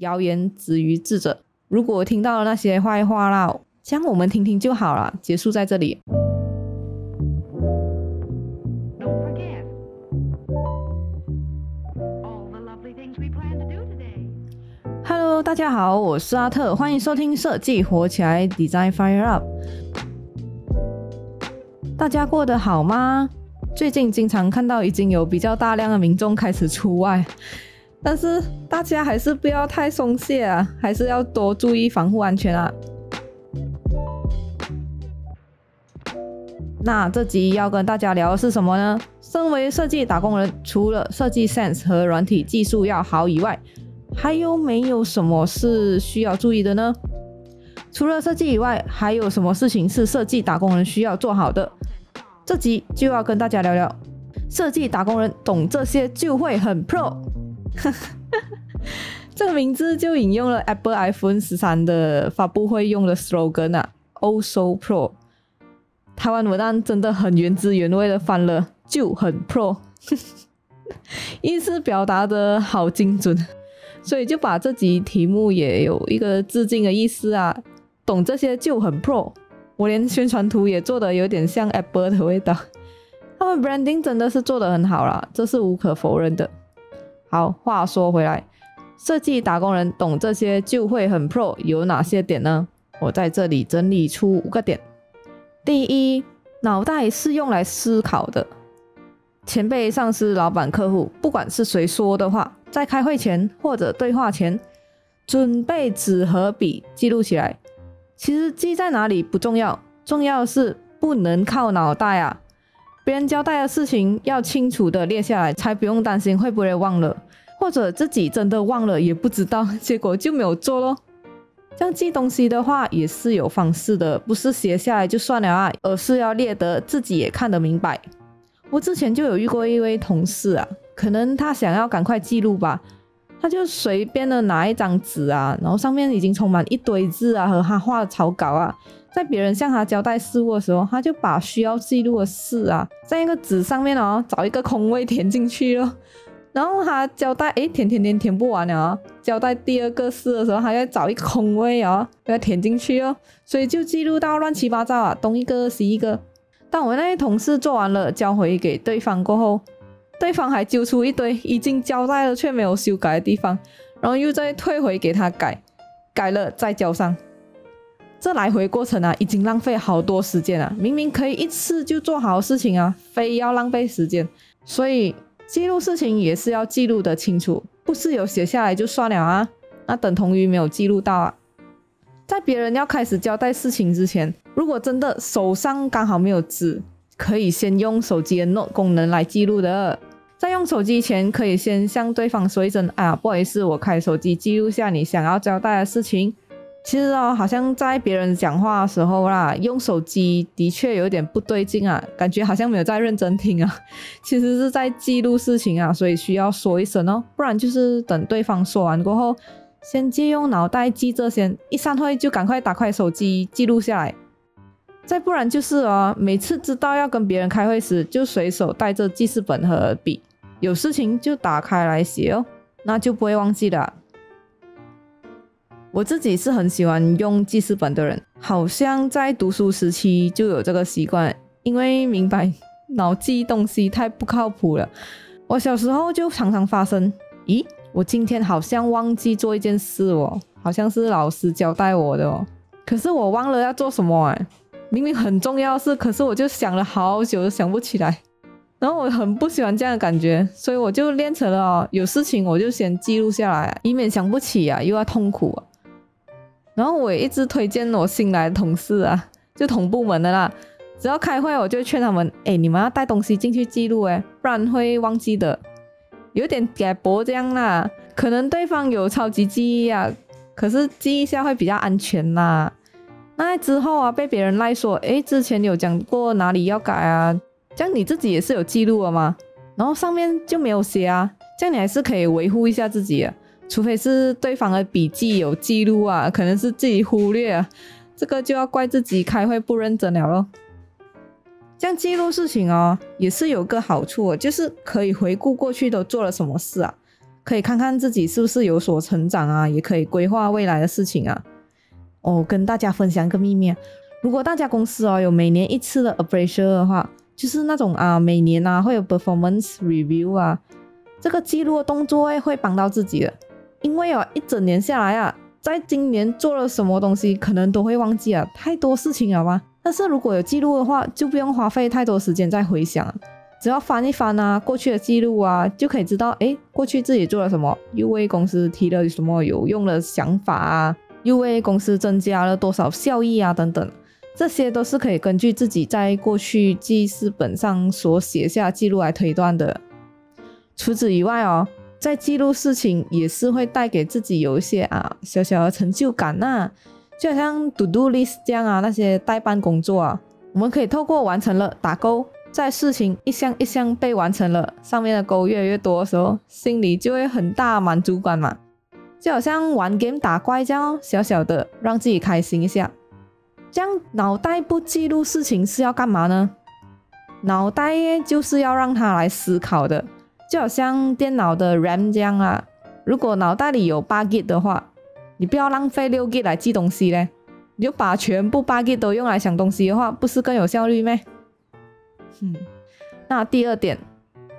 谣言止于智者。如果听到了那些坏话啦，将我们听听就好了，结束在这里。Hello，大家好，我是阿特，欢迎收听设计火起来，Design Fire Up。大家过得好吗？最近经常看到已经有比较大量的民众开始出外。但是大家还是不要太松懈啊，还是要多注意防护安全啊。那这集要跟大家聊的是什么呢？身为设计打工人，除了设计 sense 和软体技术要好以外，还有没有什么是需要注意的呢？除了设计以外，还有什么事情是设计打工人需要做好的？这集就要跟大家聊聊，设计打工人懂这些就会很 pro。这个名字就引用了 Apple iPhone 十三的发布会用的 slogan 啊，“Oh so pro”。台湾文案真的很原汁原味的翻了，就很 pro，意思表达的好精准，所以就把这集题目也有一个致敬的意思啊。懂这些就很 pro，我连宣传图也做的有点像 Apple 的味道。他们 branding 真的是做的很好啦，这是无可否认的。好，话说回来，设计打工人懂这些就会很 pro，有哪些点呢？我在这里整理出五个点。第一，脑袋是用来思考的。前辈、上司、老板、客户，不管是谁说的话，在开会前或者对话前，准备纸和笔记录起来。其实记在哪里不重要，重要是不能靠脑袋啊。别人交代的事情要清楚的列下来，才不用担心会不会忘了，或者自己真的忘了也不知道，结果就没有做咯。这样记东西的话也是有方式的，不是写下来就算了啊，而是要列得自己也看得明白。我之前就有遇过一位同事啊，可能他想要赶快记录吧，他就随便的拿一张纸啊，然后上面已经充满一堆字啊和他画的草稿啊。在别人向他交代事务的时候，他就把需要记录的事啊，在一个纸上面哦，找一个空位填进去咯。然后他交代，哎，填填填填不完了，交代第二个事的时候，他要找一个空位哦，要填进去哦，所以就记录到乱七八糟啊，东一个西一个。当我那位同事做完了，交回给对方过后，对方还揪出一堆已经交代了却没有修改的地方，然后又再退回给他改，改了再交上。这来回过程啊，已经浪费好多时间了。明明可以一次就做好事情啊，非要浪费时间。所以记录事情也是要记录的清楚，不是有写下来就算了啊，那等同于没有记录到啊。在别人要开始交代事情之前，如果真的手上刚好没有纸，可以先用手机的 Note 功能来记录的。在用手机前，可以先向对方说一声：“啊，不好意思，我开手机记录下你想要交代的事情。”其实哦，好像在别人讲话的时候啦，用手机的确有点不对劲啊，感觉好像没有在认真听啊，其实是在记录事情啊，所以需要说一声哦，不然就是等对方说完过后，先借用脑袋记着先，一散会就赶快打开手机记录下来，再不然就是哦，每次知道要跟别人开会时，就随手带着记事本和笔，有事情就打开来写哦，那就不会忘记了。我自己是很喜欢用记事本的人，好像在读书时期就有这个习惯，因为明白脑记东西太不靠谱了。我小时候就常常发生，咦，我今天好像忘记做一件事哦，好像是老师交代我的哦，可是我忘了要做什么哎，明明很重要事，可是我就想了好久都想不起来，然后我很不喜欢这样的感觉，所以我就练成了哦，有事情我就先记录下来，以免想不起啊，又要痛苦啊。然后我也一直推荐我新来的同事啊，就同部门的啦。只要开会，我就劝他们：哎，你们要带东西进去记录，哎，不然会忘记的。有点改薄这样啦。可能对方有超级记忆啊，可是记一下会比较安全啦。那之后啊，被别人赖说：哎，之前有讲过哪里要改啊？这样你自己也是有记录了吗？然后上面就没有写啊，这样你还是可以维护一下自己。除非是对方的笔记有记录啊，可能是自己忽略啊，这个就要怪自己开会不认真了咯。这样记录事情哦，也是有个好处哦，就是可以回顾过去都做了什么事啊，可以看看自己是不是有所成长啊，也可以规划未来的事情啊。哦，跟大家分享一个秘密啊，如果大家公司哦有每年一次的 appraisal 的话，就是那种啊每年啊会有 performance review 啊，这个记录的动作会帮到自己的，因为哦一整年下来啊，在今年做了什么东西可能都会忘记啊，太多事情了嘛。但是如果有记录的话，就不用花费太多时间再回想。只要翻一翻啊，过去的记录啊，就可以知道，哎，过去自己做了什么，又为公司提了什么有用的想法啊，又为公司增加了多少效益啊，等等，这些都是可以根据自己在过去记事本上所写下记录来推断的。除此以外哦，在记录事情也是会带给自己有一些啊小小的成就感呐，就好像 to do list 这样啊，那些代办工作啊，我们可以透过完成了打勾。在事情一项一项被完成了，上面的勾越来越多的时候，心里就会很大满足感嘛，就好像玩 game 打怪这样，小小的让自己开心一下。这样脑袋不记录事情是要干嘛呢？脑袋就是要让它来思考的，就好像电脑的 RAM 这样啊。如果脑袋里有八 G 的话，你不要浪费六 G 来记东西嘞，你就把全部八 G 都用来想东西的话，不是更有效率咩？嗯，那第二点，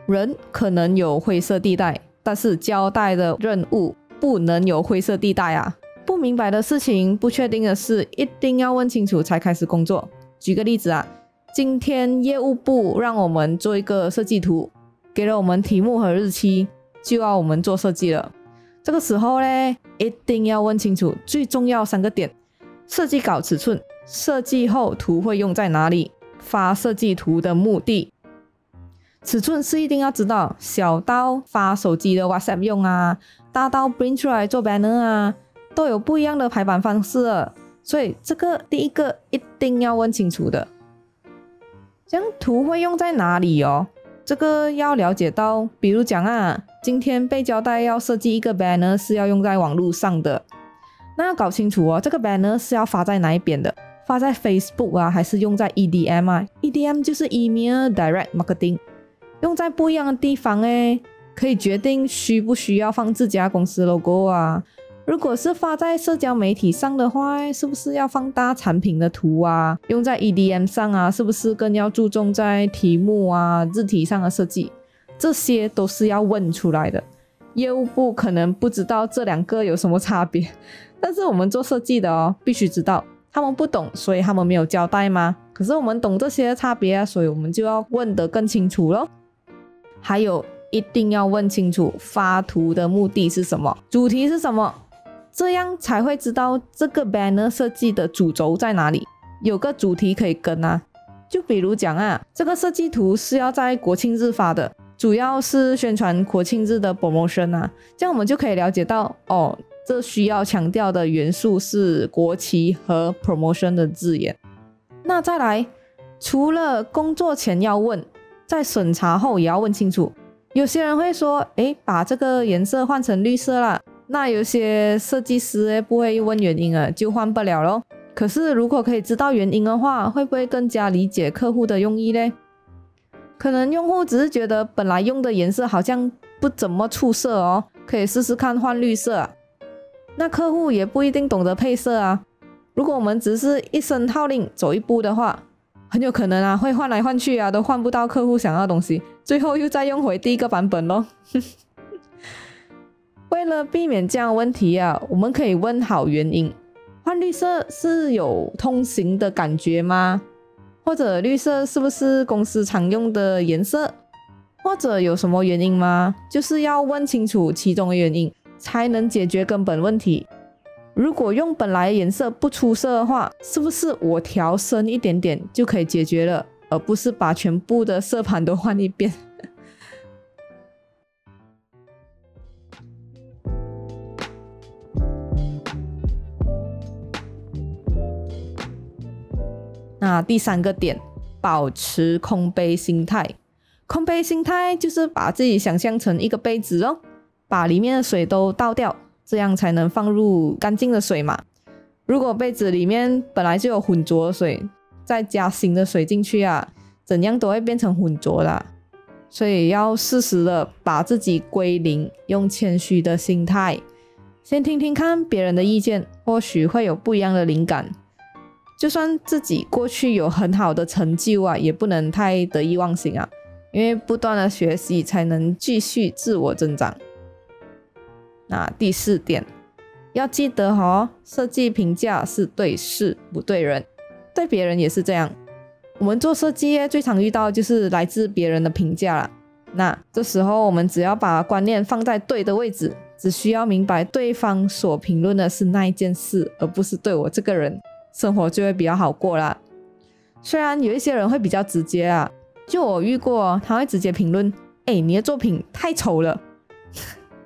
人可能有灰色地带，但是交代的任务不能有灰色地带啊！不明白的事情、不确定的事，一定要问清楚才开始工作。举个例子啊，今天业务部让我们做一个设计图，给了我们题目和日期，就要我们做设计了。这个时候呢，一定要问清楚最重要三个点：设计稿尺寸，设计后图会用在哪里。发设计图的目的，尺寸是一定要知道，小到发手机的 WhatsApp 用啊，大到 print 出来做 banner 啊，都有不一样的排版方式了，所以这个第一个一定要问清楚的。这样图会用在哪里哦？这个要了解到，比如讲啊，今天被交代要设计一个 banner 是要用在网络上的，那要搞清楚哦，这个 banner 是要发在哪一边的。发在 Facebook 啊，还是用在 EDM 啊？EDM 就是 Email Direct Marketing，用在不一样的地方诶，可以决定需不需要放自家公司 logo 啊。如果是发在社交媒体上的话，是不是要放大产品的图啊？用在 EDM 上啊，是不是更要注重在题目啊、字体上的设计？这些都是要问出来的。业务部可能不知道这两个有什么差别，但是我们做设计的哦，必须知道。他们不懂，所以他们没有交代吗？可是我们懂这些差别啊，所以我们就要问得更清楚喽。还有，一定要问清楚发图的目的是什么，主题是什么，这样才会知道这个 banner 设计的主轴在哪里，有个主题可以跟啊。就比如讲啊，这个设计图是要在国庆日发的，主要是宣传国庆日的 promotion 啊，这样我们就可以了解到哦。这需要强调的元素是国旗和 promotion 的字眼。那再来，除了工作前要问，在审查后也要问清楚。有些人会说，诶，把这个颜色换成绿色了。那有些设计师不会问原因啊，就换不了咯。可是如果可以知道原因的话，会不会更加理解客户的用意呢？可能用户只是觉得本来用的颜色好像不怎么出色哦，可以试试看换绿色。那客户也不一定懂得配色啊。如果我们只是一声号令走一步的话，很有可能啊会换来换去啊，都换不到客户想要的东西，最后又再用回第一个版本咯。为了避免这样问题啊，我们可以问好原因。换绿色是有通行的感觉吗？或者绿色是不是公司常用的颜色？或者有什么原因吗？就是要问清楚其中的原因。才能解决根本问题。如果用本来颜色不出色的话，是不是我调深一点点就可以解决了，而不是把全部的色盘都换一遍？那第三个点，保持空杯心态。空杯心态就是把自己想象成一个杯子哦。把里面的水都倒掉，这样才能放入干净的水嘛。如果杯子里面本来就有浑浊的水，再加新的水进去啊，怎样都会变成浑浊的。所以要适时的把自己归零，用谦虚的心态，先听听看别人的意见，或许会有不一样的灵感。就算自己过去有很好的成就啊，也不能太得意忘形啊，因为不断的学习才能继续自我增长。那第四点，要记得哦，设计评价是对事不对人，对别人也是这样。我们做设计最常遇到就是来自别人的评价了。那这时候我们只要把观念放在对的位置，只需要明白对方所评论的是那一件事，而不是对我这个人。生活就会比较好过啦。虽然有一些人会比较直接啊，就我遇过，他会直接评论：“哎，你的作品太丑了。”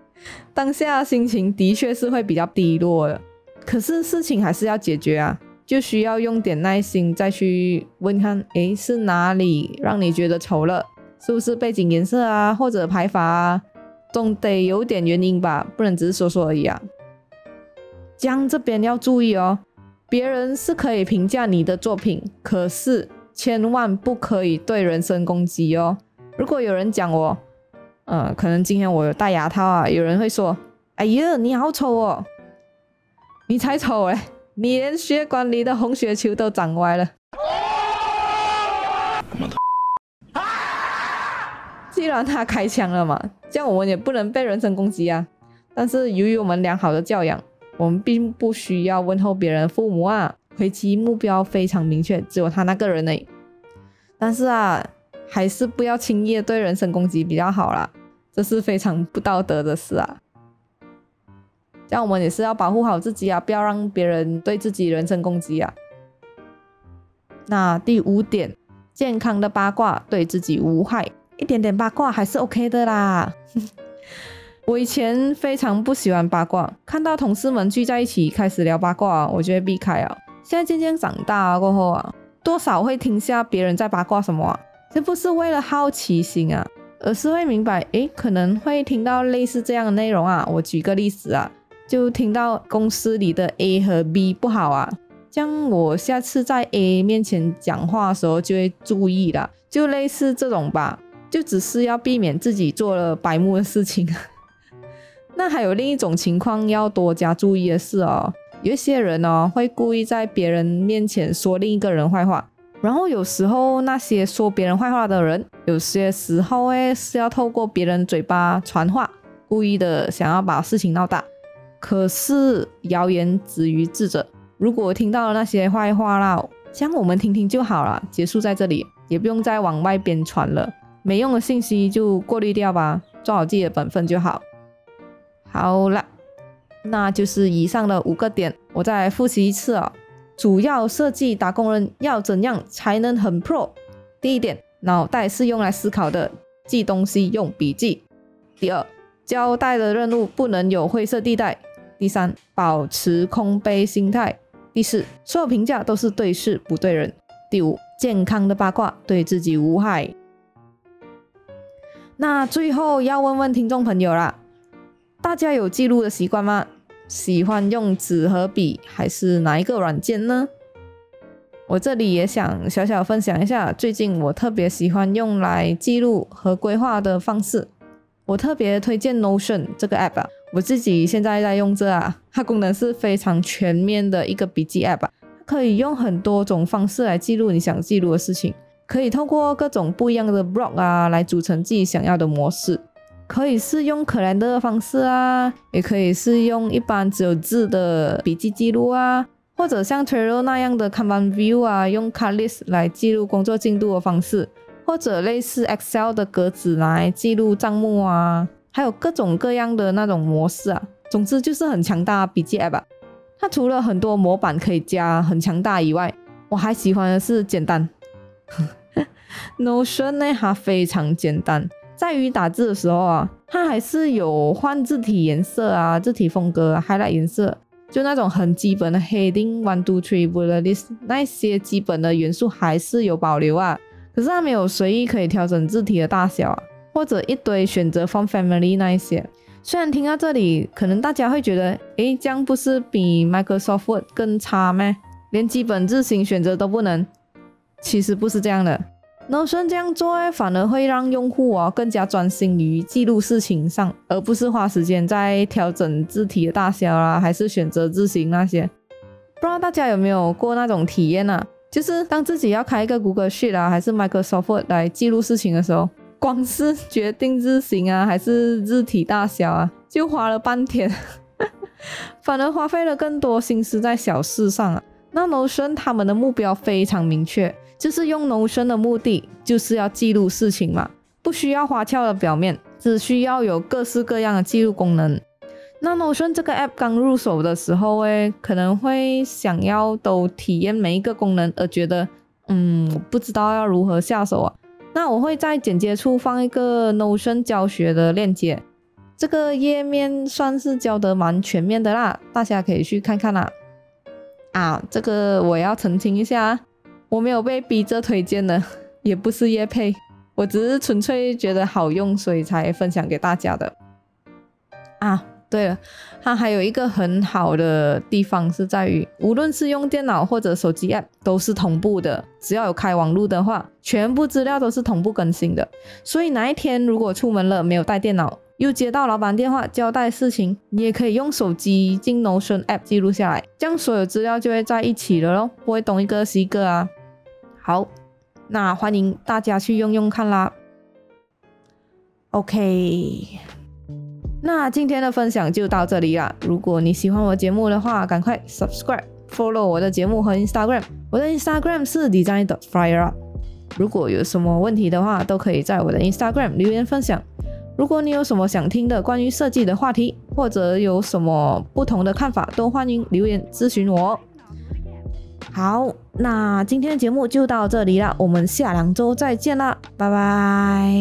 当下心情的确是会比较低落的，可是事情还是要解决啊，就需要用点耐心再去问看：“哎，是哪里让你觉得丑了？是不是背景颜色啊，或者排法啊？总得有点原因吧，不能只是说说而已啊。”江这边要注意哦。别人是可以评价你的作品，可是千万不可以对人身攻击哦。如果有人讲我，嗯，可能今天我有戴牙套啊，有人会说：“哎呀，你好丑哦！”你才丑哎，你连血管里的红血球都长歪了。既然他开枪了嘛，这样我们也不能被人身攻击啊。但是由于我们良好的教养。我们并不需要问候别人父母啊，回击目标非常明确，只有他那个人呢。但是啊，还是不要轻易对人身攻击比较好啦，这是非常不道德的事啊。这样我们也是要保护好自己啊，不要让别人对自己人身攻击啊。那第五点，健康的八卦对自己无害，一点点八卦还是 OK 的啦。我以前非常不喜欢八卦，看到同事们聚在一起开始聊八卦，我就会避开啊。现在渐渐长大过后啊，多少会听下别人在八卦什么啊，这不是为了好奇心啊，而是会明白，诶，可能会听到类似这样的内容啊。我举个例子啊，就听到公司里的 A 和 B 不好啊，这样我下次在 A 面前讲话的时候就会注意了，就类似这种吧，就只是要避免自己做了白目的事情。那还有另一种情况要多加注意的是哦，有一些人哦会故意在别人面前说另一个人坏话，然后有时候那些说别人坏话的人，有些时候诶是要透过别人嘴巴传话，故意的想要把事情闹大。可是谣言止于智者，如果听到了那些坏话啦，像我们听听就好了，结束在这里，也不用再往外边传了，没用的信息就过滤掉吧，做好自己的本分就好。好了，那就是以上的五个点，我再复习一次啊。主要设计打工人要怎样才能很 pro？第一点，脑袋是用来思考的，记东西用笔记。第二，交代的任务不能有灰色地带。第三，保持空杯心态。第四，所有评价都是对事不对人。第五，健康的八卦对自己无害。那最后要问问听众朋友啦。大家有记录的习惯吗？喜欢用纸和笔还是哪一个软件呢？我这里也想小小分享一下，最近我特别喜欢用来记录和规划的方式。我特别推荐 Notion 这个 app 啊，我自己现在在用这啊，它功能是非常全面的一个笔记 app 啊，可以用很多种方式来记录你想记录的事情，可以透过各种不一样的 block 啊来组成自己想要的模式。可以是用可兰的方式啊，也可以是用一般只有字的笔记记录啊，或者像 Trello 那样的 c o m m a n View 啊，用 Card List 来记录工作进度的方式，或者类似 Excel 的格子来记录账目啊，还有各种各样的那种模式啊。总之就是很强大笔记 App。它除了很多模板可以加很强大以外，我还喜欢的是简单。Notion 呢，它非常简单。在于打字的时候啊，它还是有换字体颜色啊、字体风格、highlight 颜色，就那种很基本的 heading one two three bullet list 那些基本的元素还是有保留啊。可是它没有随意可以调整字体的大小啊，或者一堆选择 font family 那一些。虽然听到这里，可能大家会觉得，诶，这样不是比 Microsoft Word 更差吗？连基本字型选择都不能？其实不是这样的。Notion 这样做，反而会让用户哦更加专心于记录事情上，而不是花时间在调整字体的大小啦，还是选择字型那些。不知道大家有没有过那种体验呢？就是当自己要开一个 Google Sheet 啊，还是 Microsoft 来记录事情的时候，光是决定字型啊，还是字体大小啊，就花了半天，反而花费了更多心思在小事上啊。那 Notion 他们的目标非常明确。就是用 Notion 的目的，就是要记录事情嘛，不需要花俏的表面，只需要有各式各样的记录功能。那 Notion 这个 App 刚入手的时候，诶，可能会想要都体验每一个功能，而觉得，嗯，不知道要如何下手啊。那我会在简介处放一个 Notion 教学的链接，这个页面算是教得蛮全面的啦，大家可以去看看啦。啊，这个我要澄清一下。我没有被逼着推荐的，也不是叶配，我只是纯粹觉得好用，所以才分享给大家的。啊，对了，它还有一个很好的地方是在于，无论是用电脑或者手机 App 都是同步的，只要有开网络的话，全部资料都是同步更新的。所以哪一天如果出门了没有带电脑，又接到老板电话交代事情，你也可以用手机进 Notion App 记录下来，这样所有资料就会在一起了咯，不会东一个西一个啊。好，那欢迎大家去用用看啦。OK，那今天的分享就到这里啦。如果你喜欢我节目的话，赶快 subscribe、follow 我的节目和 Instagram。我的 Instagram 是 design 的 fire up。如果有什么问题的话，都可以在我的 Instagram 留言分享。如果你有什么想听的关于设计的话题，或者有什么不同的看法，都欢迎留言咨询我。好，那今天的节目就到这里了，我们下两周再见啦，拜拜。